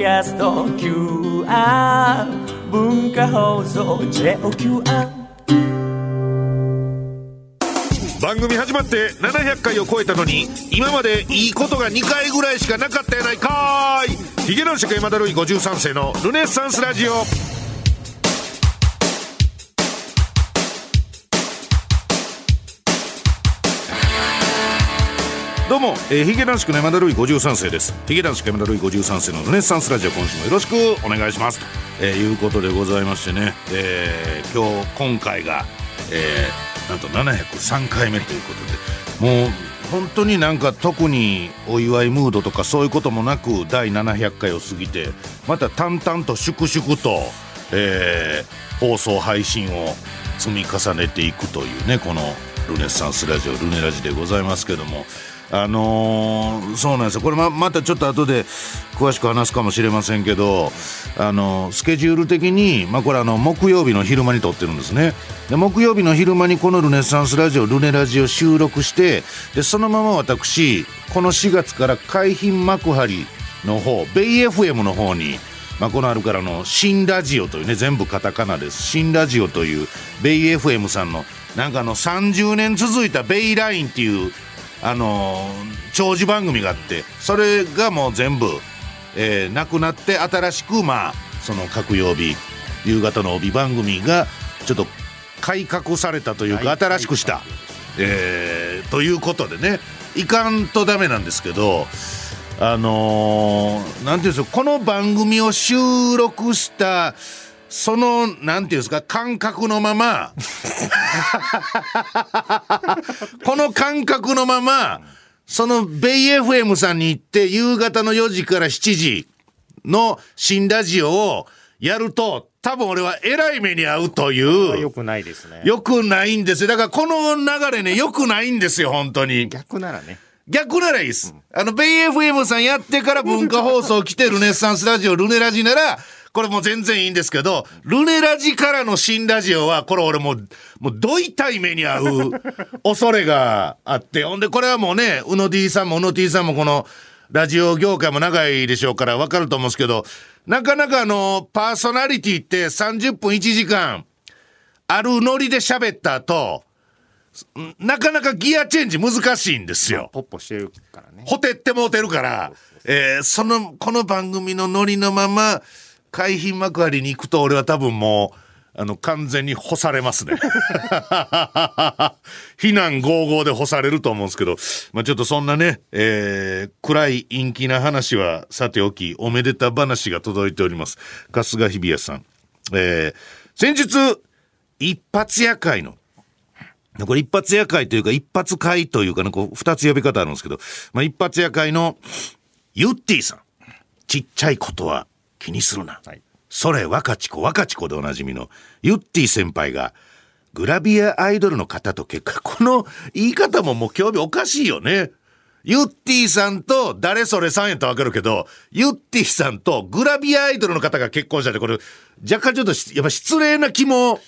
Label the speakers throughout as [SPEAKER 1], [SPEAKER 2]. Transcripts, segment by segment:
[SPEAKER 1] キャスト QR 文化放送 JOQR
[SPEAKER 2] 番組始まって700回を超えたのに今までいいことが2回ぐらいしかなかったやないかーい。ヒゲ男爵山田るい53世のルネッサンスラジオ。どうも、えー、ヒゲ男爵の山田るい53世です。ヒゲ男爵山田るい53世のルネッサンスラジオ今週もよろしくお願いしますと、えー、いうことでございましてね、えー、今日今回が、えー、なんと703回目ということで。もう本当になんか特にお祝いムードとかそういうこともなく第700回を過ぎてまた淡々と粛々と、えー、放送配信を積み重ねていくというねこのルネッサンスラジオルネラジでございますけども。あのー、そうなんですよ。これままたちょっと後で詳しく話すかもしれませんけど、あのー、スケジュール的に、まあ、これあの木曜日の昼間に撮ってるんですね。で木曜日の昼間にこのルネッサンスラジオルネラジを収録してでそのまま私この4月から海浜幕張の方ベイ FM の方にまあ、このあるからの新ラジオというね全部カタカナです。新ラジオというベイ FM さんのなんかあの30年続いたベイラインっていうあのー、長寿番組があってそれがもう全部、えー、なくなって新しくまあその各曜日夕方の帯番組がちょっと改革されたというか新しくした、えー、ということでね。いかんとダメなんですけどあのー、なんていうんですかこの番組を収録したその、なんていうんですか、感覚のまま、この感覚のまま、そのベイ FM さんに行って夕方の4時から7時の新ラジオをやると、多分俺はえらい目に遭うという。
[SPEAKER 3] よくないですね。
[SPEAKER 2] よくないんですよ。だからこの流れね、よくないんですよ、本当に。
[SPEAKER 3] 逆ならね。
[SPEAKER 2] 逆ならいいです。うん、あの、ベイ FM さんやってから文化放送来てルネッサンスラジオ、ルネラジなら、これもう全然いいんですけど、ルネラジからの新ラジオは、これ俺もう、もうど痛い目に遭う恐れがあって、ほんでこれはもうね、うの D さんもうの T さんもこの、ラジオ業界も長いでしょうからわかると思うんですけど、なかなかあの、パーソナリティって30分1時間、あるノリで喋った後、なかなかギアチェンジ難しいんですよ。
[SPEAKER 3] ポッポしてるからね。
[SPEAKER 2] ほてってもうてるから、えー、その、この番組のノリのまま、海浜幕張に行くと俺は多分もう、あの、完全に干されますね。非難合々で干されると思うんですけど、まあちょっとそんなね、えー、暗い陰気な話はさておき、おめでた話が届いております。春日日比谷さん。えー、先日、一発夜会の、これ一発夜会というか一発会というかね、こう二つ呼び方あるんですけど、まあ一発夜会のユッティさん。ちっちゃいことは気にするな。はい、それ若ち子若ち子でおなじみのユッティ先輩がグラビアアイドルの方と結果、この言い方ももう興味おかしいよね。ユッティさんと誰それさんやったらわかるけど、ユッティさんとグラビアアイドルの方が結婚したってこれ若干ちょっとやっぱ失礼な気も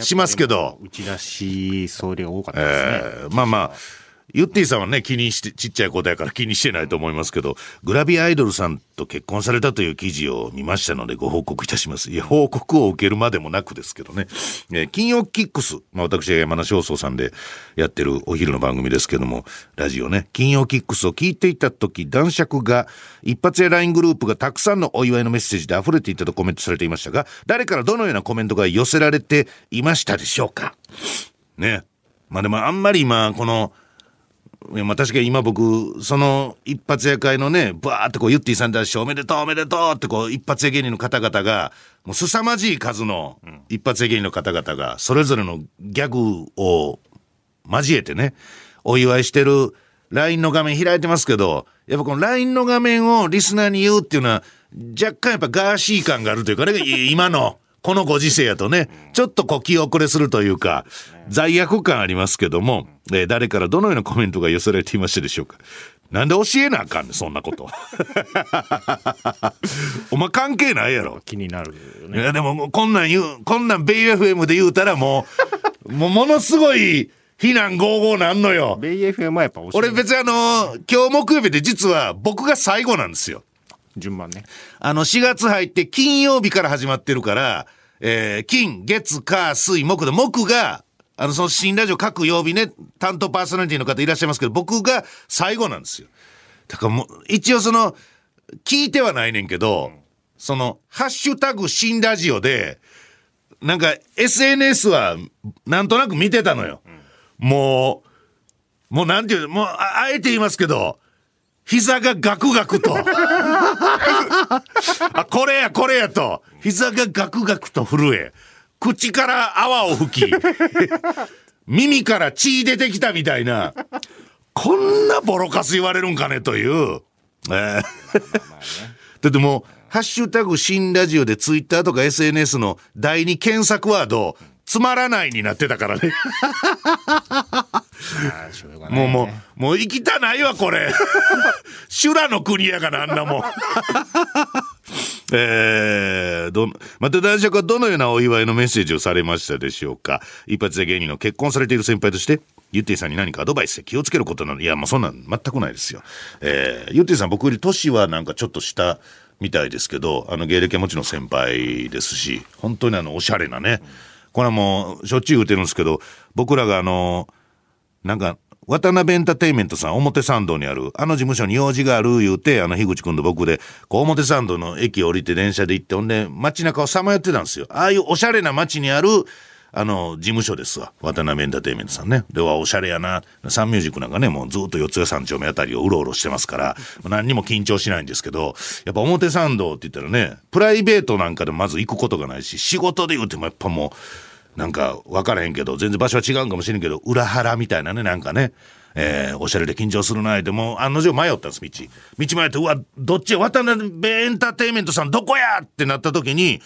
[SPEAKER 2] しますけど。
[SPEAKER 3] 打ち出し総量多かったですね。え
[SPEAKER 2] ー、まあまあ。ユッティさんはね、気にして、ちっちゃいことやから気にしてないと思いますけど、グラビアアイドルさんと結婚されたという記事を見ましたのでご報告いたします。いや、報告を受けるまでもなくですけどね。えー、金曜キックス、まあ私は山梨放送さんでやってるお昼の番組ですけども、ラジオね、金曜キックスを聞いていた時、男爵が一発や LINE グループがたくさんのお祝いのメッセージで溢れていたとコメントされていましたが、誰からどのようなコメントが寄せられていましたでしょうか？ね。まあでもあんまり今、この、いやまあ確かに今僕、その一発屋会のね、バーってこう、ユッティさん出しておめでとうおめでとうってこう、一発屋芸人の方々が、もう凄まじい数の一発屋芸人の方々が、それぞれのギャグを交えてね、お祝いしてる LINE の画面開いてますけど、やっぱこの LINE の画面をリスナーに言うっていうのは、若干やっぱガーシー感があるというかね、今の。このご時世やとね、ちょっとこう気遅れするというか、罪悪感ありますけども、えー、誰からどのようなコメントが寄せられていましたでしょうか。なんで教えなあかんねん、そんなこと。お前関係ないやろ。
[SPEAKER 3] 気になる
[SPEAKER 2] よね。いや、でも、こんなん言う、こんなんベイ FM で言うたらもう、もうものすごい、非難合々なんのよ。
[SPEAKER 3] ベイ FM はやっぱ
[SPEAKER 2] 俺別にあの、今日木曜日で実は僕が最後なんですよ。
[SPEAKER 3] 順番ね。
[SPEAKER 2] あの、4月入って金曜日から始まってるから、えー金、月、火、水、木で、木が、あの、その新ラジオ各曜日ね、担当パーソナリティの方いらっしゃいますけど、僕が最後なんですよ。だからもう、一応その、聞いてはないねんけど、その、ハッシュタグ新ラジオで、なんか SNS はなんとなく見てたのよ。もう、もうなんていう、もうああえて言いますけど、膝がガクガクと。あ、これや、これやと。膝がガクガクと震え。口から泡を吹き。耳から血出てきたみたいな。こんなボロカス言われるんかねという。えー だってもう、ハッシュタグ新ラジオでツイッターとか SNS の第二検索ワード、つまらないになってたからね。もうもう、もう生きたないわ、これ。修羅の国やから、あんなもん。えー、ど、また男爵はどのようなお祝いのメッセージをされましたでしょうか？一発屋芸人の結婚されている先輩として、ゆってぃさんに何かアドバイスで気をつけることなの？いや、もうそんなん全くないですよ。えー、ゆってぃさん僕より年はなんかちょっと下みたいですけど、あの芸歴はもちろん先輩ですし、本当にあの、おしゃれなね。これはもう、しょっちゅう言ってるんですけど、僕らがあの、なんか、渡辺エンターテインメントさん、表参道にある、あの事務所に用事がある言うて、あの、樋口くんと僕で、こう、表参道の駅降りて電車で行って、ほんで、街中をさまよってたんですよ。ああいうおしゃれな街にある、あの、事務所ですわ。渡辺エンターテインメントさんね。では、おしゃれやな。サンミュージックなんかね、もうずっと四谷三丁目あたりをうろうろしてますから、何にも緊張しないんですけど、やっぱ表参道って言ったらね、プライベートなんかでまず行くことがないし、仕事で言うてもやっぱもう、なんか分からへんけど、全然場所は違うんかもしれんけど、裏腹みたいなね、なんかね、えーおしゃれで緊張するなでもう案の定迷ったんです、道。道迷って、うわ、どっち渡辺エンターテインメントさんどこやってなった時に、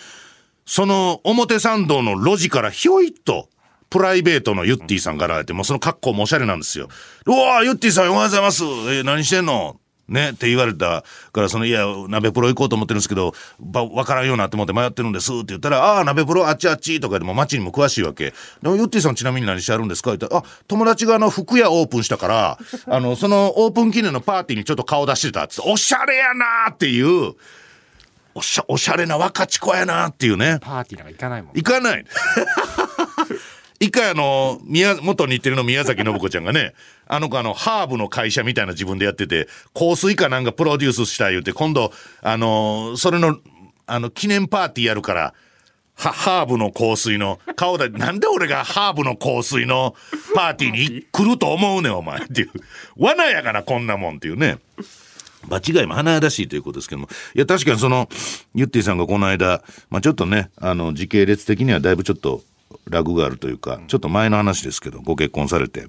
[SPEAKER 2] その表参道の路地からひょいっと、プライベートのユッティさんが現れて、もうその格好もおしゃれなんですよ。うわーユッティさんおはようございます。えー何してんの？ねって言われたから、その、いや、鍋プロ行こうと思ってるんですけど、ば、わからんようになって思って迷ってるんですって言ったら、ああー、鍋プロあっちあっちとかでも街にも詳しいわけ。でもユッティさんちなみに何してあるんですか？って言ったら、あ、友達があの、服屋オープンしたから、あの、そのオープン記念のパーティーにちょっと顔出してたっつって、おしゃれやなーっていう、おしゃ、おしゃれな若ち子やなーっていうね。
[SPEAKER 3] パーティーなんか行かないもん。
[SPEAKER 2] 行かない。一回あの、宮、元日テレの宮崎信子ちゃんがね、あの子あの、ハーブの会社みたいな自分でやってて、香水かなんかプロデュースしたい言うて、今度、あの、それの、あの、記念パーティーやるから、は、ハーブの香水の、顔だ、なんで俺がハーブの香水のパーティーに来ると思うねん、お前っていう。罠やがな、こんなもんっていうね。場違いも華々しいということですけども。いや、確かにその、ゆってぃさんがこの間、まあちょっとね、あの、時系列的にはだいぶちょっと、ラグがあるというか、ちょっと前の話ですけど、ご結婚されて。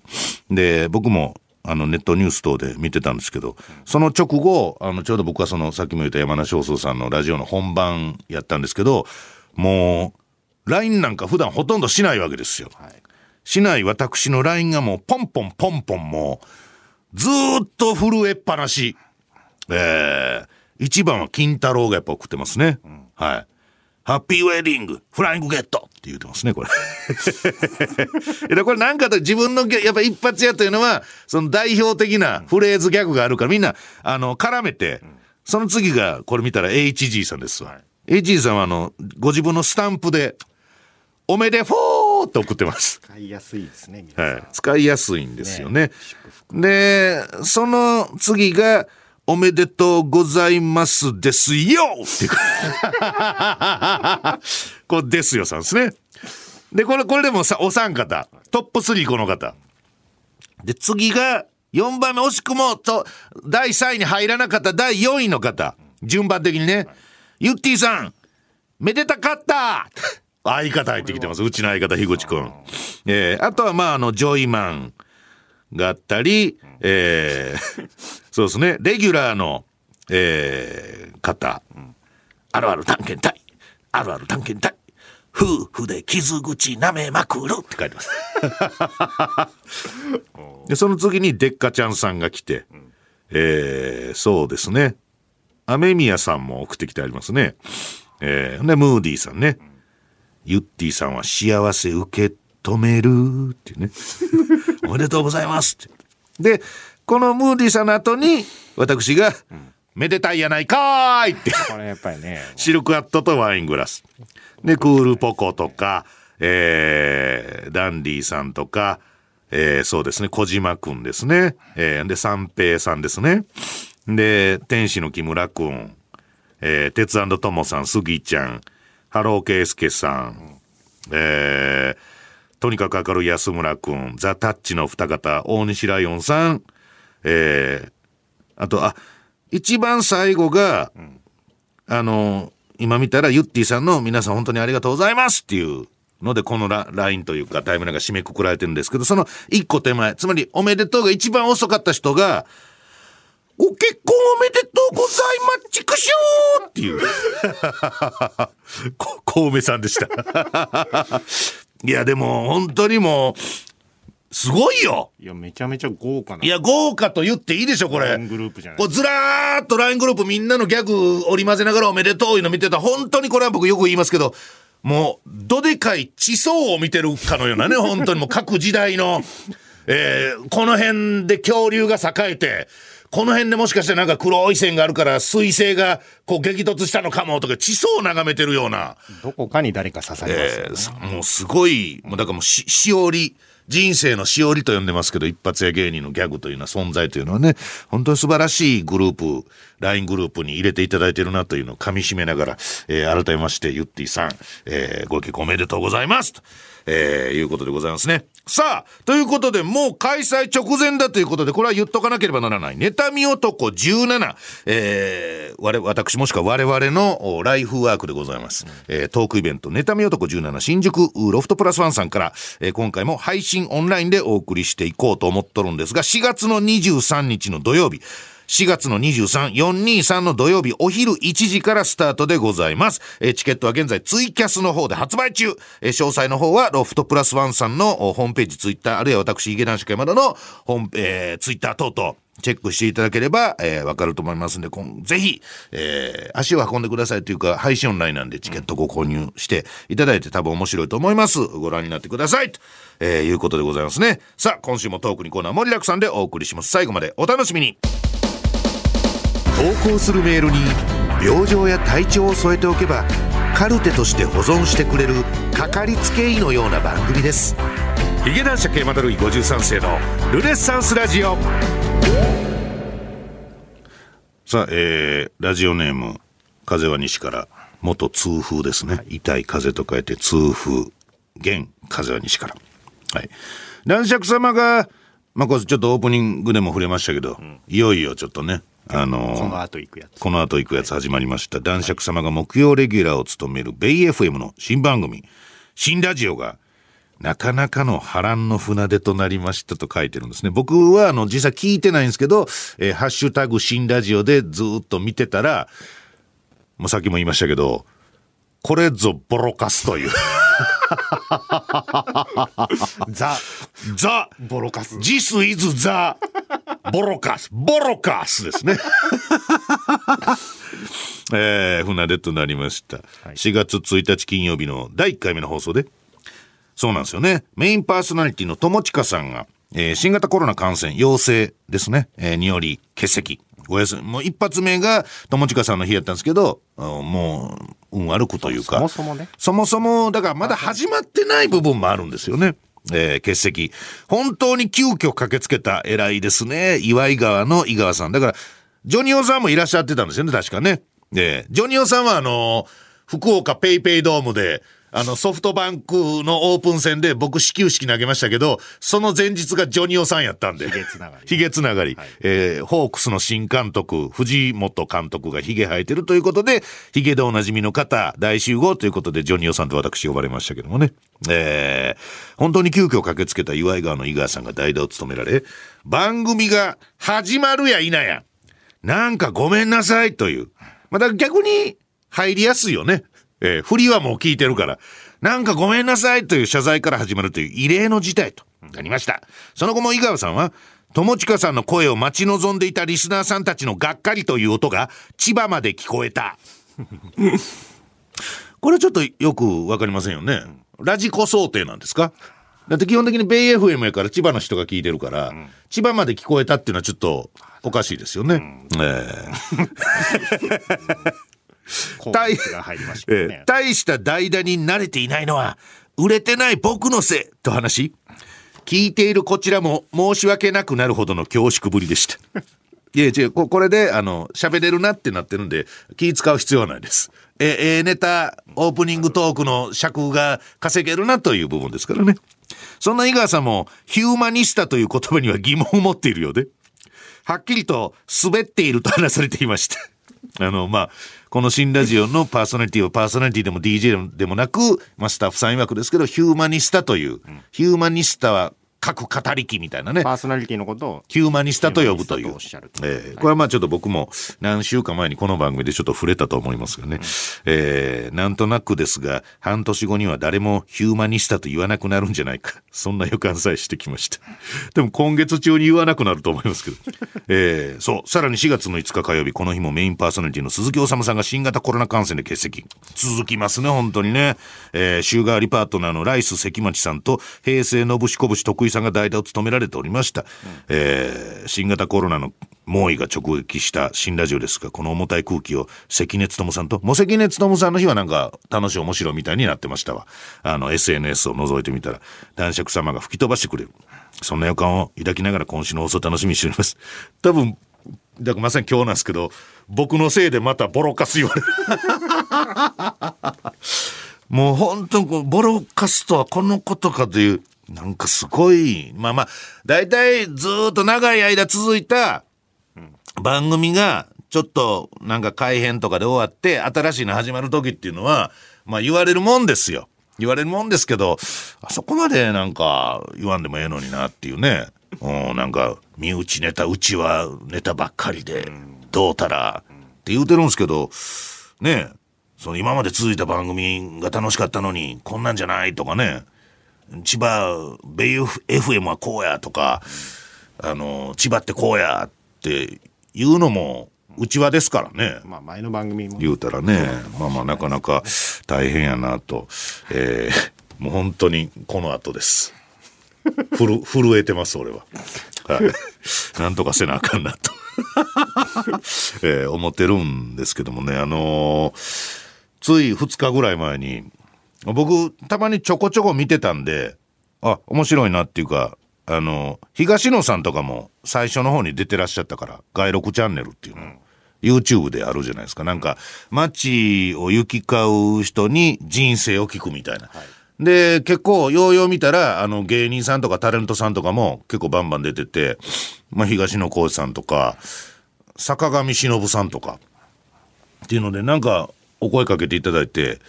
[SPEAKER 2] で、僕も、あの、ネットニュース等で見てたんですけど、その直後、あの、ちょうど僕はその、さっきも言った山梨放送さんのラジオの本番やったんですけど、もう、LINE なんか普段ほとんどしないわけですよ。しない私の LINE がもう、ポンポンポンポンもう、ずーっと震えっぱなし。えー、一番は金太郎がやっぱ送ってますね。はい。ハッピーウェディング、フライングゲットって言ってますね、これ。これなんかと自分のやっぱ一発屋というのは、その代表的なフレーズギャグがあるから、みんな、あの、絡めて、その次が、これ見たら HG さんですわ。HG さんはあの、ご自分のスタンプで、おめでフォーって送ってます。
[SPEAKER 3] 使いやすいですね。
[SPEAKER 2] はい、使いやすいんですよね。で、その次が、おめでとうございますですよっていうこれですよさんですね。で、これ、これでもさ、お三方。トップ3この方。で、次が、4番目、惜しくも、と、第3位に入らなかった第4位の方。順番的にね。ゆってぃさん、めでたかった相方入ってきてます。うちの相方、樋口くん。えーあとは、まあ、あの、ジョイマンがあったり、えー そうですね、レギュラーの、えー方。あるある探検隊。あるある探検隊。夫婦で傷口舐めまくるって書いてます。で、その次にデッカちゃんさんが来て、えーそうですね。雨宮さんも送ってきてありますね。えーで、ムーディーさんね。ユッティさんは幸せ受け止めるっていうね。おめでとうございますって。で、このムーディーさんの後に、私が、めでたいやないかーいって。
[SPEAKER 3] これやっぱりね
[SPEAKER 2] シルクハットとワイングラス。で、クールポコとか、えー、ダンディさんとか、えー、そうですね、小島くんですね。えー、で、三平さんですね。で、天使の木村くん、えー、鉄ともさん、杉ちゃん、ハローケイスケさん、えー、とにかく明るい安村くん、ザ・タッチの二方、大西ライオンさん、えー、あと、あ、一番最後が、あの、今見たらユッティさんの皆さん本当にありがとうございますっていうので、このララインというかタイムラインが締めくくられてるんですけど、その一個手前、つまりおめでとうが一番遅かった人が、ご結婚おめでとうございます、畜生っていう。こ、小梅さんでした。いや、でも本当にもう、すごいよ
[SPEAKER 3] いやめちゃめちゃ豪華ない
[SPEAKER 2] や、豪華と言っていいでしょ、これ。
[SPEAKER 3] LINE グループじゃない
[SPEAKER 2] こうずらーっと LINE グループみんなのギャグ織り交ぜながらおめでとういうの見てた。本当にこれは僕よく言いますけど、もう、どでかい地層を見てるかのようなね、本当にもう各時代の、えーこの辺で恐竜が栄えて、この辺でもしかしてなんか黒い線があるから水星がこう激突したのかもとか地層を眺めてるような、
[SPEAKER 3] どこかに誰か刺されますよね、
[SPEAKER 2] えーさもうすごい、もうだからもうし、しおり、人生のしおりと呼んでますけど、一発屋芸人のギャグというのは存在というのはね、本当に素晴らしいグループ、LINE グループに入れていただいてるなというのを噛み締めながら、えー改めまして、ゆってぃさん、えーご結婚おめでとうございますと、えーいうことでございますね。さあ、ということで、もう開催直前だということで、これは言っとかなければならない。妬み男17、えー、我、私もしくは我々のライフワークでございます。えートークイベント、妬み男17新宿ロフトプラスワンさんから、えー今回も配信オンラインでお送りしていこうと思っとるんですが、4月の23日の土曜日、4月の23、423の土曜日お昼1時からスタートでございます。えチケットは現在ツイキャスの方で発売中。え詳細の方はロフトプラスワンさんのホームページ、ツイッター、あるいは私、池男子山田のホーム、えーツイッター等々、チェックしていただければ、えーわかると思いますんで、ぜひ、えー足を運んでくださいというか、配信オンラインなんでチケットご購入していただいて多分面白いと思います。ご覧になってください。と、えーいうことでございますね。さあ、今週もトークにコーナー盛りだくさんでお送りします。最後までお楽しみに。投稿するメールに病状や体調を添えておけばカルテとして保存してくれるかかりつけ医のような番組です。ヒゲ男爵山田るい53世のルネッサンスラジオ。さあ、えー、ラジオネーム風は西から。元痛風ですね。痛い風と書いて痛風。現風は西から。はい。男爵様がまあこれちょっとオープニングでも触れましたけど、いよいよちょっとねあのー
[SPEAKER 3] この後行くやつ
[SPEAKER 2] この後行くやつ始まりました。男爵様が木曜レギュラーを務めるベイ FM の新番組、新ラジオが、なかなかの波乱の船出となりましたと書いてるんですね。僕はあの実際聞いてないんですけど、えーハッシュタグ新ラジオでずーっと見てたら、もうさっきも言いましたけど、これぞボロカスという。
[SPEAKER 3] ザ
[SPEAKER 2] ザ・
[SPEAKER 3] ボロカス
[SPEAKER 2] This is the ボロカス。ボロカスですね。えー、船出となりました。4月1日金曜日の第1回目の放送で。そうなんですよね。メインパーソナリティの友近さんが、えー新型コロナ感染陽性ですね。えーにより欠席。お休み。もう一発目が友近さんの日やったんですけど、もう、運悪くというか。
[SPEAKER 3] そもそもね
[SPEAKER 2] そもそも、だからまだ始まってない部分もあるんですよね。えー欠席。本当に急遽駆けつけた偉いですね。岩井川の井川さん。だから、ジョニオさんもいらっしゃってたんですよね、確かね。えージョニオさんはあの福岡ペイペイドームで、あの、ソフトバンクのオープン戦で僕始球式投げましたけど、その前日がジョニオさんやったんで。
[SPEAKER 3] ヒゲつながり
[SPEAKER 2] ヒゲつながり。えーホークスの新監督、藤本監督がヒゲ生えてるということで、ヒゲでおなじみの方、大集合ということで、ジョニオさんと私呼ばれましたけどもね。えー本当に急遽駆けつけた岩井川の井川さんが代打を務められ、番組が始まるや否や、なんかごめんなさいという。まあだから逆に入りやすいよね。えー振りはもう聞いてるから。なんかごめんなさいという謝罪から始まるという異例の事態となりました。その後も井川さんは、友近さんの声を待ち望んでいたリスナーさんたちのがっかりという音が千葉まで聞こえた。これちょっとよくわかりませんよね。ラジコ想定なんですか？だって基本的にベイ FM やから千葉の人が聞いてるから、千葉まで聞こえたっていうのはちょっとおかしいですよね。え
[SPEAKER 3] コーラスが入りましたけどね
[SPEAKER 2] ええ。大した代打に慣れていないのは売れてない僕のせいと話し聞いているこちらも申し訳なくなるほどの恐縮ぶりでした。いや違うここれであの喋れるなってなってるんで気使う必要はないです。えええネタオープニングトークの尺が稼げるなという部分ですからね。そんな井川さんもヒューマニスタという言葉には疑問を持っているようではっきりと滑っていると話されていました。あの、まあ、この新ラジオのパーソナリティはパーソナリティでも DJ でもなく、まあ、スタッフさん曰くですけど、ヒューマニスタという、ヒューマニスタは各語り機みたいなね。
[SPEAKER 3] パーソナリティのことを
[SPEAKER 2] ヒューマニスタと呼ぶという。えーこれはまあちょっと僕も何週間前にこの番組でちょっと触れたと思いますがね。えーなんとなくですが、半年後には誰もヒューマニスタと言わなくなるんじゃないか。そんな予感さえしてきました。でも今月中に言わなくなると思いますけど。えーそう。さらに4月の5日火曜日、この日もメインパーソナリティの鈴木治さんが新型コロナ感染で欠席。続きますね、本当にね。えー週替わりパートナーのライス関町さんと平成のぶしこぶし徳井さんが代打を務められておりました。えー新型コロナの猛威が直撃した新ラジオですが、この重たい空気を関根勤さんと、もう関根勤さんの日はなんか楽しい面白いみたいになってましたわ。あの SNS を覗いてみたら、男爵様が吹き飛ばしてくれる。そんな予感を抱きながら今週の放送を楽しみにしております。多分、だからまさに今日なんですけど、僕のせいでまたボロカス言われる。もう本当にこうボロカスとはこのことかという、なんかすごい、まあまあ、大体ずっと長い間続いた番組が、ちょっとなんか改編とかで終わって、新しいの始まる時っていうのは、まあ言われるもんですよ。言われるもんですけど、あそこまでなんか言わんでもええのになっていうね。うん、なんか、身内ネタ、うちはネタばっかりで、どうたらって言うてるんですけど、ね、その今まで続いた番組が楽しかったのに、こんなんじゃないとかね、千葉、ベイ FM はこうやとか、あの、千葉ってこうやっていうのも、うちわですからね。
[SPEAKER 3] まあ前の番組も
[SPEAKER 2] 言うたらね、まあまあなかなか大変やなと、えーもう本当にこの後です。ふる、震えてます、俺は。はい。なんとかせなあかんなと、えー思ってるんですけどもね、あのーつい2日ぐらい前に、僕、たまにちょこちょこ見てたんで、あ、面白いなっていうか、あの、東野さんとかも最初の方に出てらっしゃったから、外録チャンネルっていうの、YouTube であるじゃないですか。なんか、街を行き交う人に人生を聞くみたいな。で、結構、ようよう見たら、あの、芸人さんとかタレントさんとかも結構バンバン出てて、まあ、東野幸治さんとか、坂上忍さんとか、っていうので、なんか、お声かけていただいて、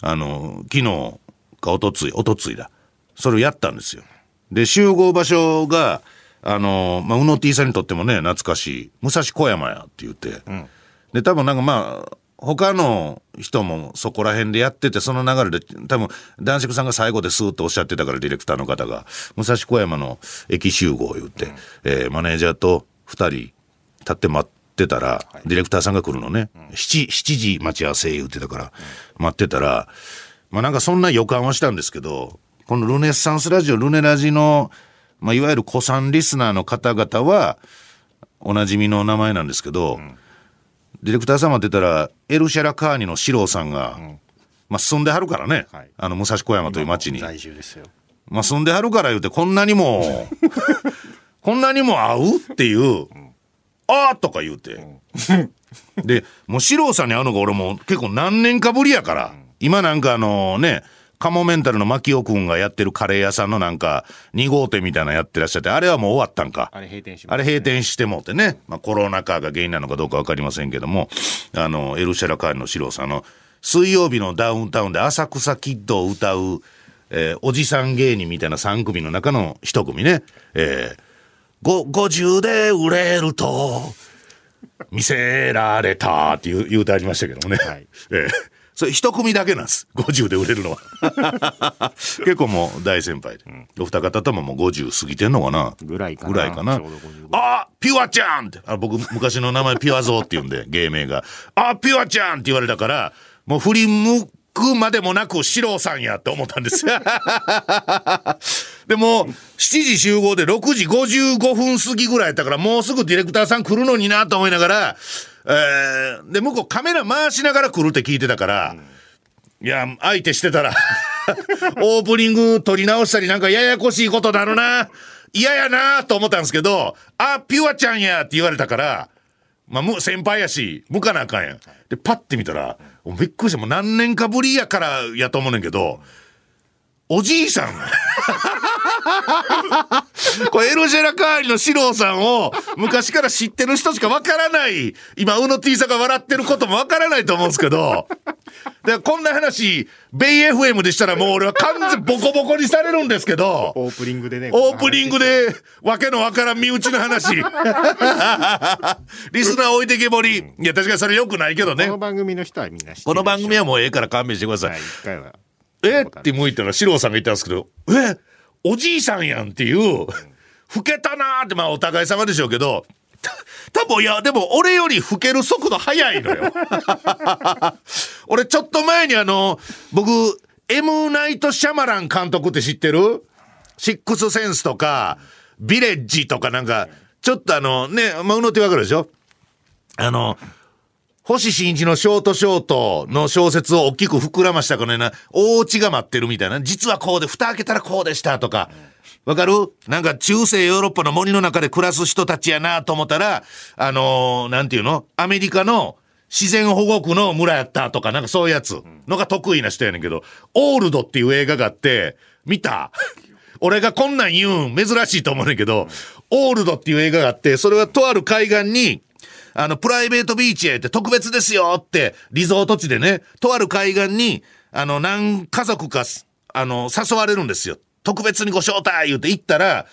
[SPEAKER 2] あの、昨日かおとつい、おとついだ。それをやったんですよ。で、集合場所が、あの、まあ、うの T さんにとってもね、懐かしい、武蔵小山やって言って、で、多分なんかまあ、他の人もそこら辺でやってて、その流れで、多分、男爵さんが最後でスーッとおっしゃってたから、ディレクターの方が、武蔵小山の駅集合を言って、えーマネージャーと二人立って待ってたら、ディレクターさんが来るのね。7、7時待ち合わせ言ってたから、待ってたら、まあなんかそんな予感はしたんですけど、このルネッサンスラジオ、ルネラジの、まあいわゆる古参リスナーの方々は、おなじみの名前なんですけど、ディレクターさん待ってたら、エルシャラカーニの四郎さんが、まあ住んではるからね、
[SPEAKER 3] はい。
[SPEAKER 2] あの武蔵小山という町に。
[SPEAKER 3] 在住ですよ。
[SPEAKER 2] まあ住んではるから言うて、こんなにも、こんなにも会うっていう、あーとか言うて。で、もう四郎さんに会うのが俺も結構何年かぶりやから、今なんかあのね、カモメンタルの牧尾くんがやってるカレー屋さんのなんか2号店みたいなのやってらっしゃって、あれはもう終わったんか。
[SPEAKER 3] あれ閉店しま
[SPEAKER 2] あれ閉店してもってね、まあ、コロナ禍が原因なのかどうかわかりませんけども、あの、エルシャラカーニの四郎さんの、水曜日のダウンタウンで浅草キッドを歌う、えーおじさん芸人みたいな3組の中の1組ね、えー、ご、50で売れると、見せられたっていう言うてありましたけどもね。
[SPEAKER 3] はい
[SPEAKER 2] えーそれ一組だけなんです。50で売れるのは。結構もう大先輩で。お二方とももう50過ぎてんのかな
[SPEAKER 3] ぐらいかな
[SPEAKER 2] ぐらいかな
[SPEAKER 3] ちょうど55。
[SPEAKER 2] あピュアちゃんって。あ僕昔の名前ピュアゾーって言うんで、芸名が。あピュアちゃんって言われたから、もう振り向くまでもなく、四郎さんやって思ったんです。でも、7時集合で6時55分過ぎぐらいやったから、もうすぐディレクターさん来るのになと思いながら、えー、で、向こうカメラ回しながら来るって聞いてたから、いや、相手してたら、オープニング撮り直したりなんかややこしいことなるな。嫌やなと思ったんですけど、あ、ピュアちゃんやって言われたから、まあ、先輩やし、向かなあかんやん。で、パッて見たら、びっくりした。もう何年かぶりやからやと思うねんけど、おじいさん。これエルジェラカーリの四郎さんを昔から知ってる人しかわからない。今、うの T さんが笑ってることもわからないと思うんですけど。で、こんな話、ベイ FM でしたらもう俺は完全ボコボコにされるんですけど。
[SPEAKER 3] オープニングでね。
[SPEAKER 2] オープニングで、わけのわからん身内の話。リスナー置いてけぼり。いや、確かにそれ良くないけどね
[SPEAKER 3] こ。の番組の人はみんな
[SPEAKER 2] この番組はもうええから勘弁してください。
[SPEAKER 3] はい、一回は。
[SPEAKER 2] えって向いたら、四郎さんが言ったんですけど、えおじいさんやんっていう、老けたなーって、まあお互い様でしょうけど、多分いや、でも俺より老ける速度速いのよ。俺ちょっと前にあの、僕、エム・ナイト・シャマラン監督って知ってる？シックス・センスとか、ビレッジとかなんか、ちょっとあの、ね、まあ、うのってわかるでしょ？あの、星新一のショートショートの小説を大きく膨らましたこのような、お家が待ってるみたいな、実はこうで、蓋開けたらこうでしたとか、わかる？なんか中世ヨーロッパの森の中で暮らす人たちやなと思ったら、あのーなんていうの？アメリカの自然保護区の村やったとか、なんかそういうやつ。のが得意な人やねんけど、オールドっていう映画があって、見た？俺がこんなん言うん珍しいと思うねんけど、オールドっていう映画があって、それはとある海岸に、あの、プライベートビーチへって特別ですよって、リゾート地でね、とある海岸に、あの、何家族かす、あの、誘われるんですよ。特別にご招待言うて行ったら、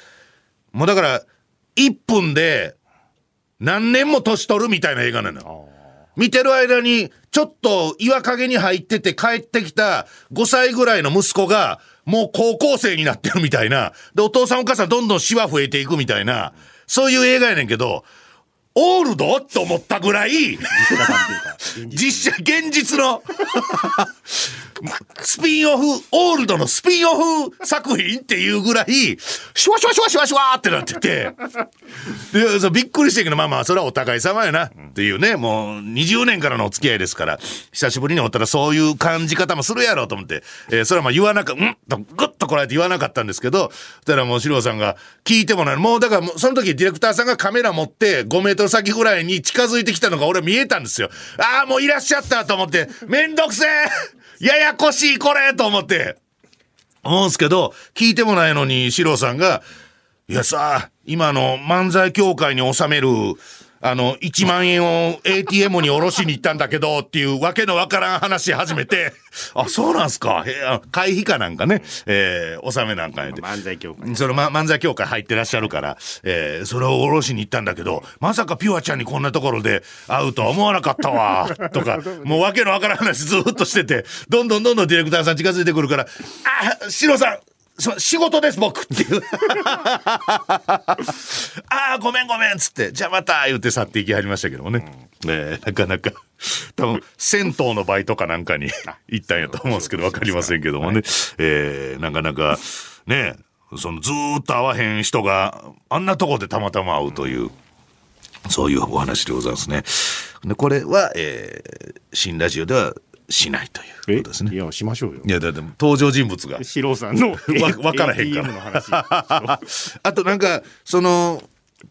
[SPEAKER 2] もうだから、1分で、何年も年取るみたいな映画なのよ。見てる間に、ちょっと岩陰に入ってて帰ってきた5歳ぐらいの息子が、もう高校生になってるみたいな。で、お父さんお母さんどんどんシワ増えていくみたいな、そういう映画やねんけど、オールド？と思ったぐらい、実写、現実の、スピンオフ、オールドのスピンオフ作品っていうぐらい、シュワシュワシュワシュワシュワってなってて、で、そうびっくりしてんけど、まあまあ、それはお互い様やな、っていうね、もう20年からのお付き合いですから、久しぶりにおったらそういう感じ方もするやろうと思って、えーそれはまあ言わなかうん？と、ぐっとこらえて言わなかったんですけど、そしたらもう、四郎さんが聞いてもない。もう、だからその時ディレクターさんがカメラ持って5メートル先ぐらいに近づいてきたのが俺見えたんですよ。ああ、もういらっしゃったと思って、めんどくせえややこしいこれと思って。思うんすけど、聞いてもないのに、四郎さんが、いやさ、今の漫才協会に収める、あの、1万円を ATM に下ろしに行ったんだけど、っていうわけのわからん話始めて、あ、そうなんすか。会費かなんかね、えー、納めなんかやて。
[SPEAKER 3] 漫才協会。
[SPEAKER 2] その、ま、漫才協会入ってらっしゃるから、えー、それを下ろしに行ったんだけど、まさかピュアちゃんにこんなところで会うとは思わなかったわ、とか、もうわけのわからん話ずっとしてて、どんどんどんどんディレクターさん近づいてくるから、あ、シロさん、そ仕事です僕っていう。ああ、ごめんごめんっつって、じゃあまた言って去っていきはりましたけどもね。えーなかなか、多分、銭湯のバイトかなんかに行ったんやと思うんですけど、わかりませんけどもね。えーなかなか、ね、そのずーっと会わへん人があんなとこでたまたま会うという、そういうお話でございますね。で、これは、えー新ラジオではしないということですね。
[SPEAKER 3] いや、しましょうよ
[SPEAKER 2] い。や、だって登場人物が。
[SPEAKER 3] 四郎さんの
[SPEAKER 2] わわからへんから
[SPEAKER 3] ATM の話。
[SPEAKER 2] あとなんか、その、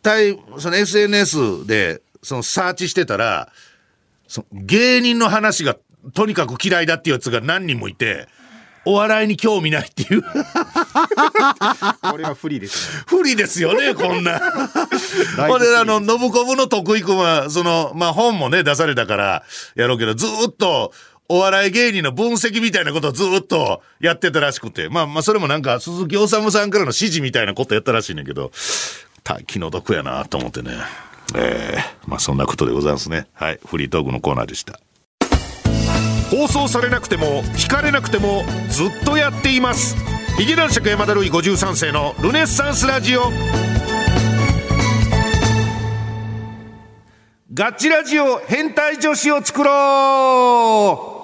[SPEAKER 2] 対、その SNS で、そのサーチしてたら、その芸人の話がとにかく嫌いだっていうやつが何人もいて、お笑いに興味ないっていう。
[SPEAKER 3] これは不利ですね。
[SPEAKER 2] 不利ですよね、こんな。ほんで、あの、信子部の徳井くんは、その、まあ、本もね、出されたから、やろうけど、ずーっと、お笑い芸人の分析みたいなことをずっとやってたらしくて、まあまあ、それもなんか、鈴木おさんからの指示みたいなことやったらしいねんけど、た気の毒やなと思ってね。ええまあ、そんなことでございますね。はい、フリートークのコーナーでした。放送されなくても聞かれなくてもずっとやっていますヒゲ男爵山田るい53世のルネッサンスラジオガチラジオ変態女子を作ろう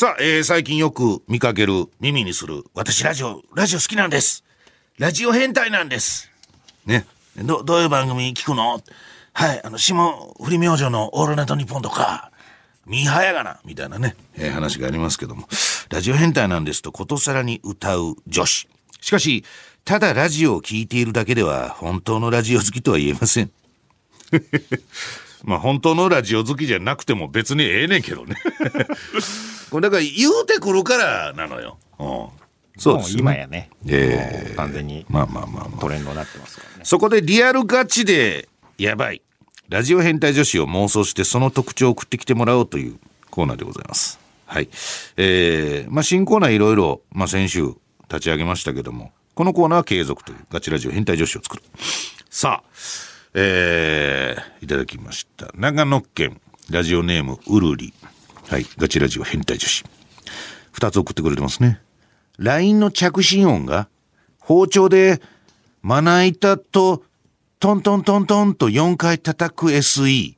[SPEAKER 2] さあ、えー最近よく見かける耳にする私ラジオラジオ好きなんですラジオ変態なんです。ね。ど、どういう番組聞くの？はい、あの、下降り明星のオールナイトニッポンとか、ミーハーやがな、みたいなね、えー話がありますけども、ラジオ変態なんですとことさらに歌う女子。しかし、ただラジオを聴いているだけでは、本当のラジオ好きとは言えません。まあ本当のラジオ好きじゃなくても別にええねんけどね。これだから言うてくるからなのよ。うん、そうです、
[SPEAKER 3] もう今やね、
[SPEAKER 2] ええ
[SPEAKER 3] もう完全に
[SPEAKER 2] まあまあまあまあ。
[SPEAKER 3] トレンドになってますからね。
[SPEAKER 2] そこでリアルガチでやばい。ラジオ変態女子を妄想してその特徴を送ってきてもらおうというコーナーでございます。はい。えー、まあ新コーナーいろいろ、まあ先週立ち上げましたけども、このコーナーは継続というガチラジオ変態女子を作る。さあ、えー、いただきました。長野県ラジオネームうるり。はい。ガチラジオ変態女子。二つ送ってくれてますね。LINE の着信音が包丁でまな板とトントントントンと4回叩く SE。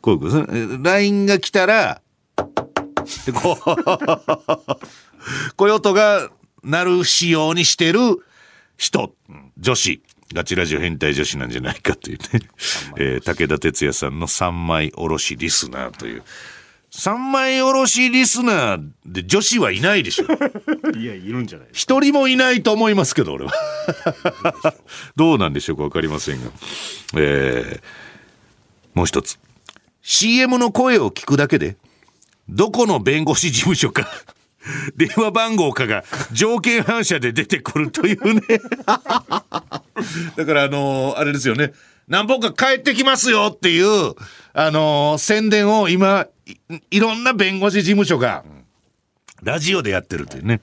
[SPEAKER 2] こういうことですね。LINE が来たら、こう、こういう音が鳴る仕様にしてる人、女子。ガチラジオ変態女子なんじゃないかというね。えー武田鉄矢さんの三枚おろしリスナーという。三枚おろしリスナーで女子はいないでしょ。
[SPEAKER 3] いや、いるんじゃない
[SPEAKER 2] 一人もいないと思いますけど、俺は。どうなんでしょうかわかりませんが。えーもう一つ。CM の声を聞くだけで、どこの弁護士事務所か、電話番号かが条件反射で出てくるというね。だからあのーあれですよね。何本か帰ってきますよっていう、あのー宣伝を今い、いろんな弁護士事務所が、ラジオでやってるというね。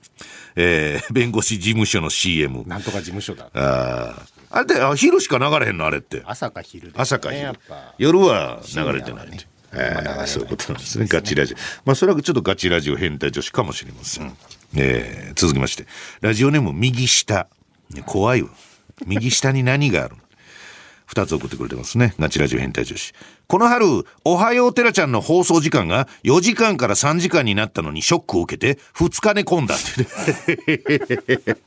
[SPEAKER 2] えー弁護士事務所の CM。
[SPEAKER 3] なんとか事務所だ。
[SPEAKER 2] あーあれってあ昼しか流れへんのあれって。
[SPEAKER 3] 朝か昼ね。
[SPEAKER 2] 朝か昼。夜は流れてないって。えそういうことなんですね。ガチラジオ。まあ、それはちょっとガチラジオ変態女子かもしれません。えー続きまして。ラジオネーム右下。ね怖いわ。右下に何がある二つ送ってくれてますね。ガチラジオ変態女子。この春、おはようテラちゃんの放送時間が4時間から3時間になったのにショックを受けて2日寝込んだってね。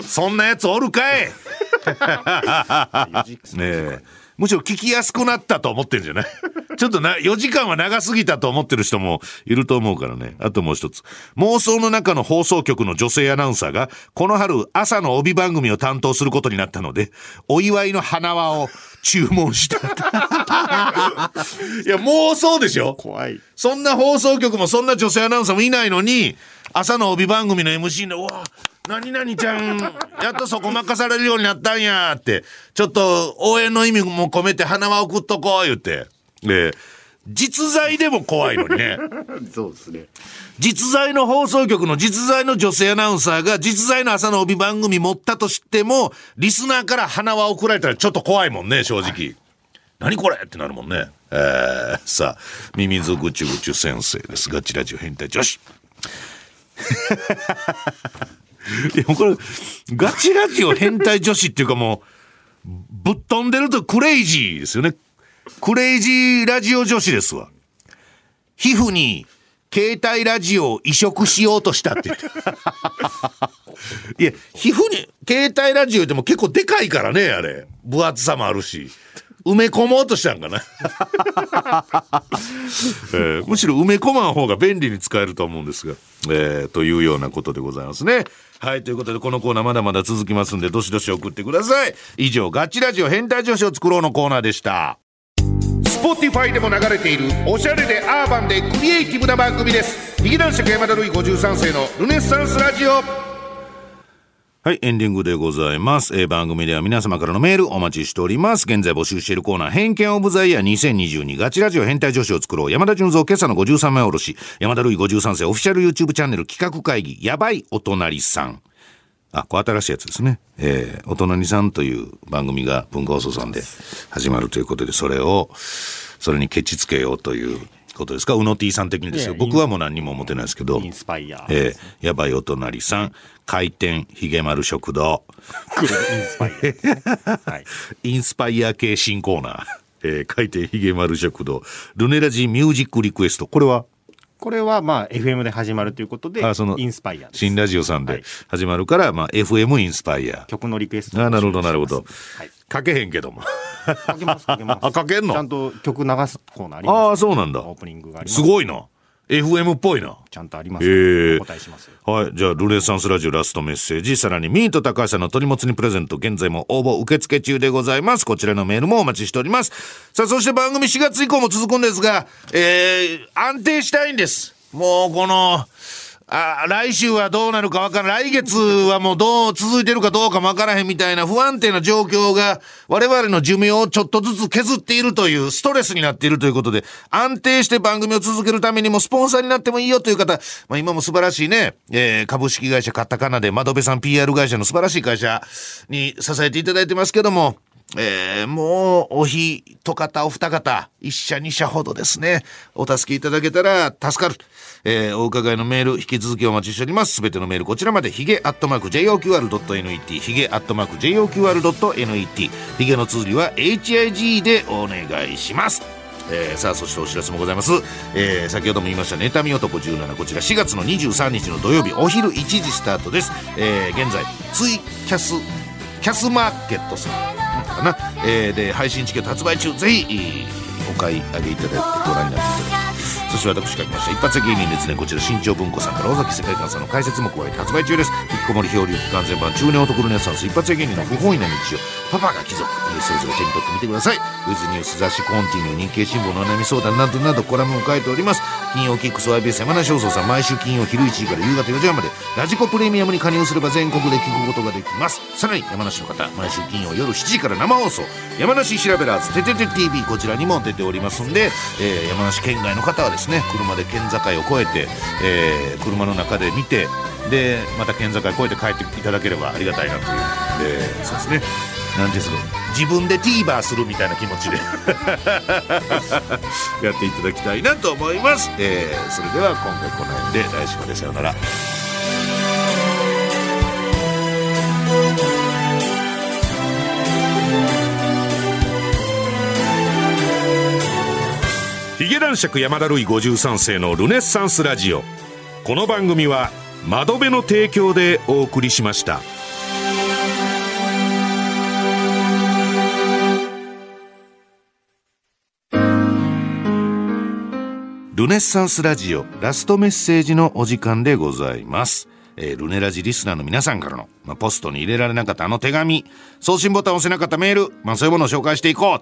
[SPEAKER 2] そんなやつおるかい ねえむしろ聞きやすくなったと思ってんじゃない？ちょっとな4時間は長すぎたと思ってる人もいると思うからね。あともう一つ。妄想の中の放送局の女性アナウンサーがこの春朝の帯番組を担当することになったのでお祝いの花輪を注文した。いや妄想でしょ？
[SPEAKER 3] 怖い。
[SPEAKER 2] そんな放送局もそんな女性アナウンサーもいないのに、朝の帯番組の MC で、うわ、何々ちゃん、やっとそこ任されるようになったんやって、ちょっと応援の意味も込めて花輪送っとこう言って。で、実在でも怖いのにね。
[SPEAKER 3] そうですね。
[SPEAKER 2] 実在の放送局の実在の女性アナウンサーが実在の朝の帯番組持ったとしても、リスナーから花輪送られたらちょっと怖いもんね、正直。何これってなるもんね。えー、さあ、ミミズぐちゅぐちゅ先生です。ガチラジオ変態女子。いや、これ、ガチラジオ変態女子っていうかもう、ぶっ飛んでるとクレイジーですよね。クレイジーラジオ女子ですわ。皮膚に携帯ラジオを移植しようとしたって言って。いや、皮膚に携帯ラジオでも結構でかいからね、あれ。分厚さもあるし。埋め込もうとしたんかな、えーむしろ埋め込まん方が便利に使えると思うんですが、えーというようなことでございますね。はい、ということでこのコーナーまだまだ続きますんで、どしどし送ってください。以上、ガチラジオ変態女子を作ろうのコーナーでした。Spotify でも流れているおしゃれでアーバンでクリエイティブな番組です劇団四季山田るい53世のルネッサンスラジオはい、エンディングでございます。えー番組では皆様からのメールお待ちしております。現在募集しているコーナー、偏見オブザイヤー2022ガチラジオ変態女子を作ろう。山田純三今朝の53枚おろし。山田るい53世オフィシャル YouTube チャンネル企画会議、やばいお隣さん。あ、これ新しいやつですね。えーお隣さんという番組が文化放送さんで始まるということで、それを、それにケチつけようということですか？うの T さん的にですよ。僕はもう何にも思ってないですけど。
[SPEAKER 3] インスパイア。
[SPEAKER 2] えーやばいお隣さん、開店ひげ丸食堂、
[SPEAKER 3] インスパイア。はい。
[SPEAKER 2] インスパイア系新コーナー、えー、開店ひげ丸食堂、ルネラジミュージックリクエスト、これは？
[SPEAKER 3] これはまあ FM で始まるということで
[SPEAKER 2] あその
[SPEAKER 3] インスパイア
[SPEAKER 2] 新ラジオさんで
[SPEAKER 3] はい
[SPEAKER 2] 始まるから、まあ、FM インスパイア
[SPEAKER 3] 曲のリクエストを
[SPEAKER 2] あなるほどなるほど
[SPEAKER 3] はい
[SPEAKER 2] かけへんけども
[SPEAKER 3] かけますかけます
[SPEAKER 2] あかけんの？
[SPEAKER 3] ちゃんと曲流すコーナーあります
[SPEAKER 2] ああそうなんだ
[SPEAKER 3] オープニングがあります
[SPEAKER 2] すごいな FM っぽいな
[SPEAKER 3] ちゃんとあります
[SPEAKER 2] へえ
[SPEAKER 3] お答えしますよ
[SPEAKER 2] はい。じゃあ、ルネサンスラジオラストメッセージ。さらに、ミート高橋さんの鳥もつにプレゼント。現在も応募受付中でございます。こちらのメールもお待ちしております。さあ、そして番組4月以降も続くんですが、えー、安定したいんです。もう、この、あ来週はどうなるかわからん。来月はもうどう続いてるかどうかもわからへんみたいな不安定な状況が我々の寿命をちょっとずつ削っているというストレスになっているということで安定して番組を続けるためにもスポンサーになってもいいよという方、まあ、今も素晴らしいね、えー株式会社カッタカナで窓辺さん PR 会社の素晴らしい会社に支えていただいてますけどもえーもう、お一方、お二方、一社二社ほどですね、お助けいただけたら助かる。えーお伺いのメール、引き続きお待ちしております。すべてのメール、こちらまで、ヒゲアットマーク JOQR.net、ヒゲアットマーク JOQR.net、ヒゲの綴りは HIG でお願いします。えーさあそしてお知らせもございます、えー先ほども言いました妬み男17こちら4月の23日の土曜日お昼1時スタートです、えー現在ツイキャスキャスマーケットさんかな、えーで配信チケット発売中。ぜひ、お買い上げいただいてご覧になっていただきそして私書きました。一発芸人ですねこちら新潮文庫さんから尾崎世界観さんの解説も加えて発売中です。引きこもり漂流期間全版中年男ルネサンス一発芸人の不本意な道をパパが貴族えーそれぞれ手に取ってみてください。ウズニュース雑誌コンティニュー日経新聞の悩み相談などなどコラムを書いております。金曜キックス YBS 山梨放送さん毎週金曜昼1時から夕方4時半まで。ラジコプレミアムに加入すれば全国で聞くことができます。さらに山梨の方毎週金曜夜7時から生放送。山梨調べらずててて TV こちらにも出ておりますんで、えー山梨県外の方はですね車で県境を越えて、えー車の中で見てでまた県境を越えて帰っていただければありがたいなという。でそうですね。なんですか？自分で TVer するみたいな気持ちで。やっていただきたいなと思います、えーそれでは今回この辺で来週までさようなら。ヒゲ男爵山田るい53世のルネッサンスラジオ。この番組は窓辺の提供でお送りしました。ルネッサンスラジオラストメッセージのお時間でございます。えールネラジリスナーの皆さんからの、まあ、ポストに入れられなかったあの手紙、送信ボタンを押せなかったメール、まあ、そういうものを紹介していこう。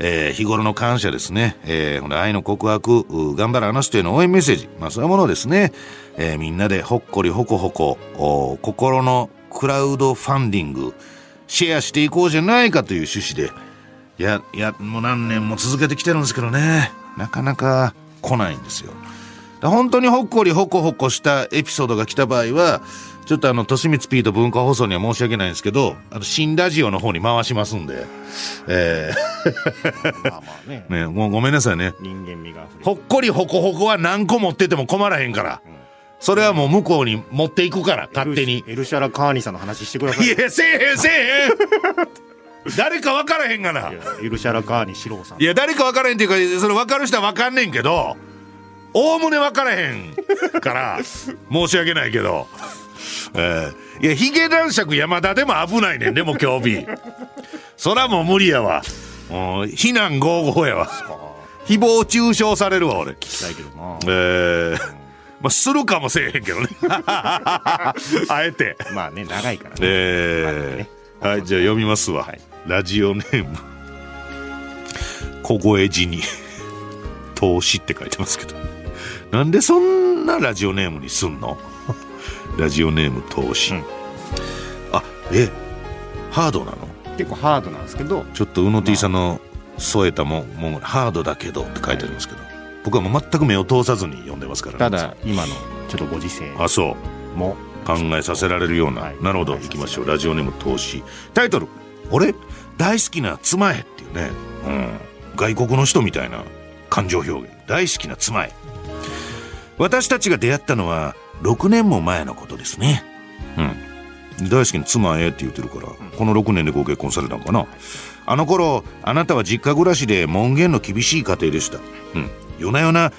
[SPEAKER 2] えー日頃の感謝ですね。えーほんで愛の告白、頑張るあの人への応援メッセージ、まあそういうものをですね。えーみんなでほっこりほこほこ、心のクラウドファンディング、シェアしていこうじゃないかという趣旨で、いや、いや、もう何年も続けてきてるんですけどね。なかなか来ないんですよ。だ本当にほっこりほこほこしたエピソードが来た場合は、ちょっとあの、としみつ P と文化放送には申し訳ないんですけど、あの、新ラジオの方に回しますんで、え
[SPEAKER 3] まあまあね
[SPEAKER 2] ー、ね、もうごめんなさいね。
[SPEAKER 3] 人間味が
[SPEAKER 2] ほっこりほこほこは何個持ってても困らへんから。それはもう向こうに持っていくから、勝手に。
[SPEAKER 3] エルシャラカーニさんの話してください
[SPEAKER 2] いや、せえへんせえへん誰か分からへんがな。
[SPEAKER 3] いやエルシャラカーニ四郎さん
[SPEAKER 2] いや、誰か分からへんっていうか、それ分かる人は分かんねんけど、おおむね分からへん から、申し訳ないけど。えーいや、ヒゲ男爵山田でも危ないねん、でも今日日。そらもう無理やわ。非難合々やわ。誹謗中傷されるわ、俺。
[SPEAKER 3] したいけどな
[SPEAKER 2] えー、まあ、するかもせえへんけどね。あえて。
[SPEAKER 3] まあね長いからね
[SPEAKER 2] えーはい、じゃあ読みますわ。
[SPEAKER 3] はい
[SPEAKER 2] ラジオネーム。小声字に、投資って書いてますけど。なんでそんなラジオネームにすんの？ラジオネーム投資。
[SPEAKER 3] うん。
[SPEAKER 2] あ、え、ハードなの？
[SPEAKER 3] 結構ハードなんですけど。
[SPEAKER 2] ちょっと宇野 T さんの添えたもん、もんハードだけどって書いてありますけど。僕はもう全く目を通さずに読んでますから。ね
[SPEAKER 3] ただ今のちょっとご時世
[SPEAKER 2] あ、そう。
[SPEAKER 3] も。
[SPEAKER 2] 考えさせられるような、
[SPEAKER 3] はい。
[SPEAKER 2] なるほど。
[SPEAKER 3] はい
[SPEAKER 2] 行きましょう。ラジオネーム投資。タイトル「俺大好きな妻へ」っていうね、うん、外国の人みたいな感情表現。大好きな妻へ。私たちが出会ったのは6年も前のことですね。うん。大好きな妻へって言ってるから、この6年でご結婚されたのかな。あの頃あなたは実家暮らしで門限の厳しい家庭でした。うん。夜な夜な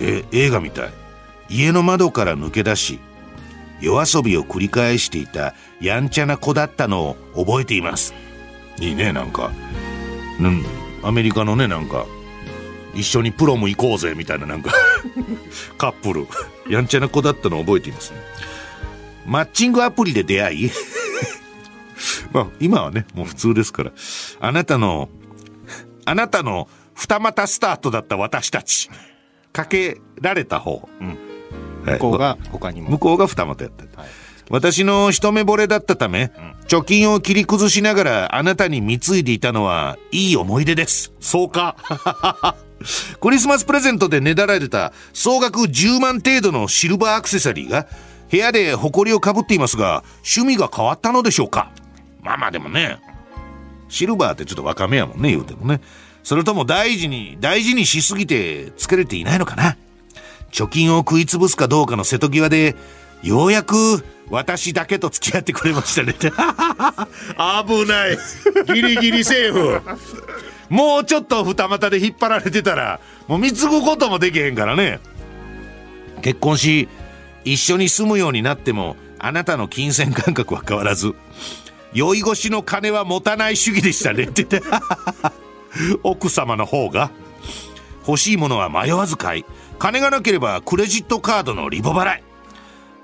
[SPEAKER 2] え映画みたい。家の窓から抜け出し夜遊びを繰り返していたやんちゃな子だったのを覚えています。いいねなんか。うん。アメリカのねなんか一緒にプロム行こうぜみたいななんか。カップル。やんちゃな子だったのを覚えていますマッチングアプリで出会い。まあ今はねもう普通ですから。あなたのあなたの二股スタートだった私たち。かけられた方、はい。
[SPEAKER 3] 向こうが他にも。
[SPEAKER 2] 向こうが二股やった、
[SPEAKER 3] はい
[SPEAKER 2] 私の一目惚れだったため、貯金を切り崩しながらあなたに貢いでいたのはいい思い出です。そうか。クリスマスプレゼントでねだられた総額10万程度のシルバーアクセサリーが部屋で埃をかぶっていますが趣味が変わったのでしょうか？まあまあでもねシルバーってちょっと若めやもんね言うてもねそれとも大事に大事にしすぎてつけれていないのかな？貯金を食い潰すかどうかの瀬戸際でようやく私だけと付き合ってくれましたね。危ない。ギリギリセーフ。もうちょっと二股で引っ張られてたらもう貢ぐこともできへんからね。結婚し一緒に住むようになってもあなたの金銭感覚は変わらず酔い越しの金は持たない主義でしたね。って言って奥様の方が欲しいものは迷わず買い。金がなければクレジットカードのリボ払い。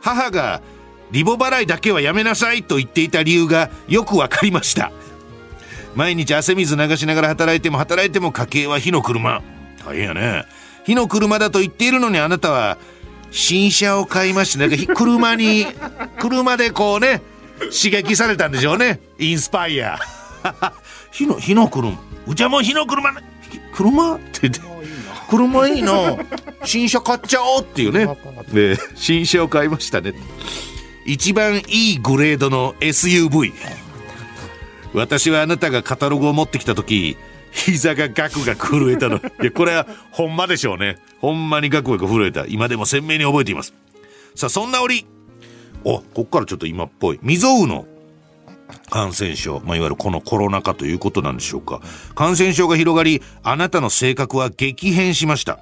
[SPEAKER 2] 母がリボ払いだけはやめなさいと言っていた理由がよくわかりました。毎日汗水流しながら働いても働いても家計は火の車。大変やね。火の車だと言っているのにあなたは新車を買いましてなんかひ 車に車でこうね刺激されたんでしょうね。インスパイア。火の火の車。うちはもう火の車ね。車？って言って。車いいな。新車買っちゃおうっていうね。ね新車を買いましたね一番いいグレードの SUV 私はあなたがカタログを持ってきた時膝がガクガク震えたの。いやこれはほんまでしょうね。ほんまにガクガク震えた。今でも鮮明に覚えています。さあそんな折。おこっからちょっと今っぽい。未曾有の感染症、まあ、いわゆるこのコロナ禍ということなんでしょうか。感染症が広がりあなたの性格は激変しました。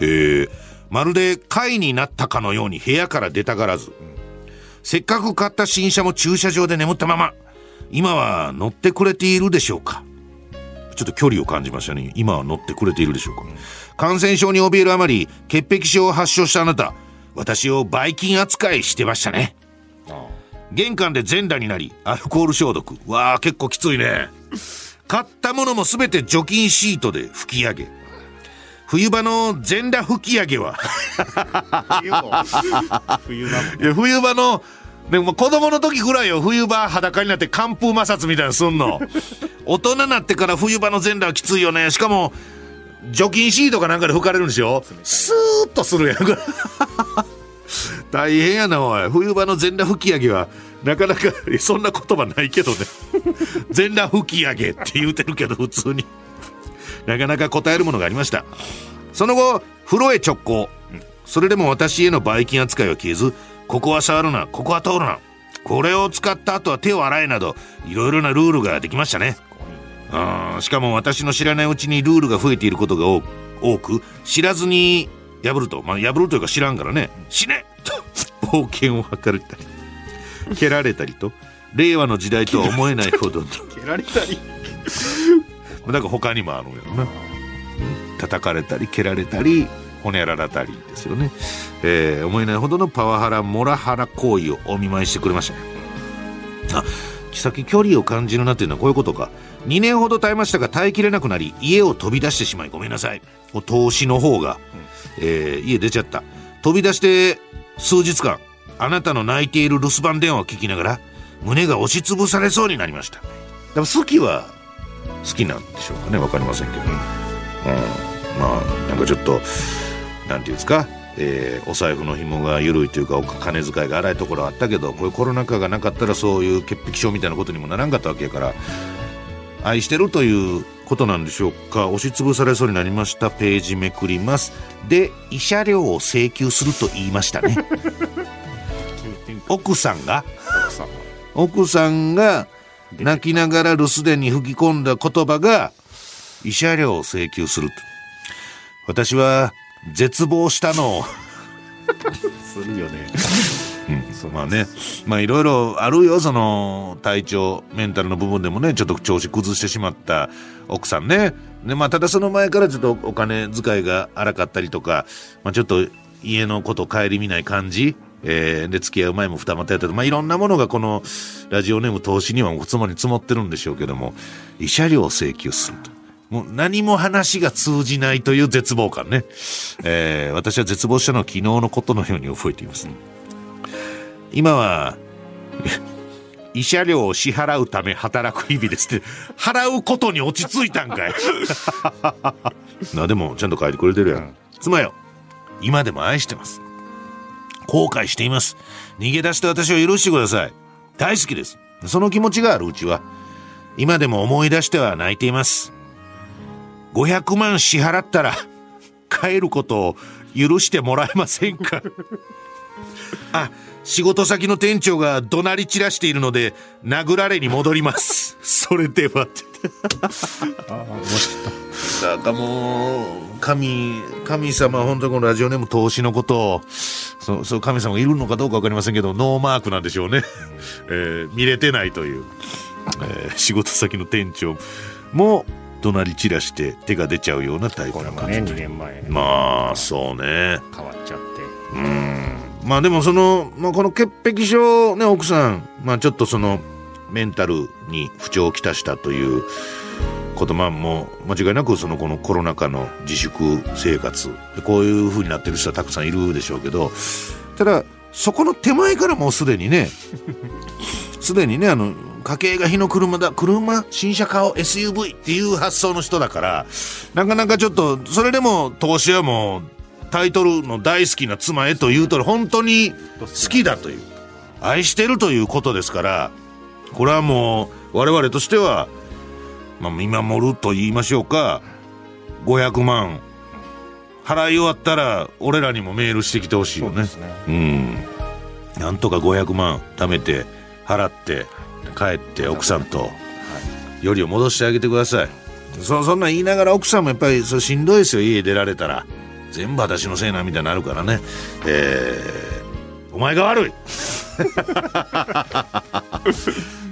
[SPEAKER 2] え。ー、まるで貝になったかのように部屋から出たがらずせっかく買った新車も駐車場で眠ったまま今は乗ってくれているでしょうか？ちょっと距離を感じましたね。今は乗ってくれているでしょうか？感染症に怯えるあまり潔癖症を発症したあなた私をばい菌扱いしてましたね。玄関で全裸になりアルコール消毒。わあ結構きついね。買ったものも全て除菌シートで拭き上げ。冬場の全裸拭き上げは。
[SPEAKER 3] 冬なの。
[SPEAKER 2] いや冬場のでも子供の時ぐらいよ冬場裸になって寒風摩擦みたいなのすんの。大人になってから冬場の全裸はきついよね。しかも除菌シートかなんかで拭かれるんでしょ。スーッとするやん。こ れ大変やなおい。冬場の全裸拭き上げはなかなかそんな言葉ないけどね。全裸拭き上げって言うてるけど普通になかなか答えるものがありました。その後風呂へ直行。それでも私へのばい菌扱いは消えずここは触るなここは通るな。これを使った後は手を洗えなどいろいろなルールができましたね。うんしかも私の知らないうちにルールが増えていることが多多く知らずに破ると。まあ破るというか知らんからね。死ね！と冒険を図れたり蹴られたりと令和の時代とは思えないほどの。
[SPEAKER 3] 蹴られたり
[SPEAKER 2] だか他にもあるんやろな叩かれたり蹴られたり骨やられたりですよね、えー思えないほどのパワハラモラハラ行為をお見舞いしてくれましたね。あさっき距離を感じるなっていうのはこういうことか。2年ほど耐えましたが耐えきれなくなり家を飛び出してしまいごめんなさい。お投資の方が、えー家出ちゃった。飛び出して数日間あなたの泣いている留守番電話を聞きながら胸が押しつぶされそうになりました。でも好きは好きなんでしょうかね。わかりませんけど、うん、まあなんかちょっとなんていうんですか、えーお財布の紐が緩いというかお金遣いが荒いところはあったけどこういうコロナ禍がなかったらそういう潔癖症みたいなことにもならんかったわけやから愛してるということなんでしょうか。押しつぶされそうになりました。ページめくります。で慰謝料を請求すると言いましたね。奥さんが。
[SPEAKER 3] さ
[SPEAKER 2] 奥さんが泣きながら留守電に吹き込んだ言葉が慰謝料を請求すると。私は絶望したの。を
[SPEAKER 3] するよね。
[SPEAKER 2] うん、まあね。まあいろいろあるよ。その体調メンタルの部分でもねちょっと調子崩してしまった奥さんね。でまあただその前からちょっとお金遣いが荒かったりとか、まあ、ちょっと家のこと顧みない感じえー、で付き合う前も二股やったりまあいろんなものがこのラジオネーム投資にはおつもり積もってるんでしょうけども慰謝料を請求すると。もう何も話が通じないという絶望感ね。えー、私は絶望したのは昨日のことのように覚えています。今は、慰謝料を支払うため働く日々ですって、払うことに落ち着いたんかい。な、でもちゃんと書いてくれてるや。ん妻よ、今でも愛してます。後悔しています。逃げ出して私を許してください。大好きです。その気持ちがあるうちは、今でも思い出しては泣いています。500万支払ったら、帰ることを許してもらえませんか？あ、仕事先の店長が怒鳴り散らしているので、殴られに戻ります。それではって。
[SPEAKER 3] ああもし
[SPEAKER 2] なんかもう、神、神様、本当にこのラジオネーム投資のことを、そう、そう神様がいるのかどうかわかりませんけど、ノーマークなんでしょうね。えー見れてないという、えー仕事先の店長も、怒鳴り散らして手が出ちゃうようなタイプ
[SPEAKER 3] これもね
[SPEAKER 2] な感じ。
[SPEAKER 3] 2年前
[SPEAKER 2] まあ、そうね。
[SPEAKER 3] 変わっちゃって
[SPEAKER 2] まあでもその、まあ、この潔癖症ね奥さん、まあ、ちょっとそのメンタルに不調をきたしたということまあも間違いなくそのこのコロナ禍の自粛生活こういう風になってる人はたくさんいるでしょうけどただそこの手前からもうすでにねすでにねあの家計が火の車だ車新車買おう SUV っていう発想の人だからなかなかちょっとそれでも投資はもうタイトルの大好きな妻へというと本当に好きだという。愛してるということですからこれはもう我々としては、まあ、見守ると言いましょうか。500万。払い終わったら俺らにもメールしてきてほしいよね。
[SPEAKER 3] ね。
[SPEAKER 2] うん。なんとか500万貯めて払って帰って奥さんとよりを戻してあげてください。そそんなん言いながら奥さんもやっぱりそれしんどいですよ家出られたら全部私のせいなみたいになるからね。えー、お前が悪い。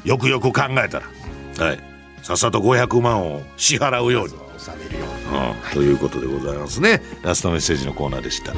[SPEAKER 2] よくよく考えたら。はい。さっさと500万を支払うように、
[SPEAKER 3] 収めるように。
[SPEAKER 2] うん。ということでございますね。ラストメッセージのコーナーでした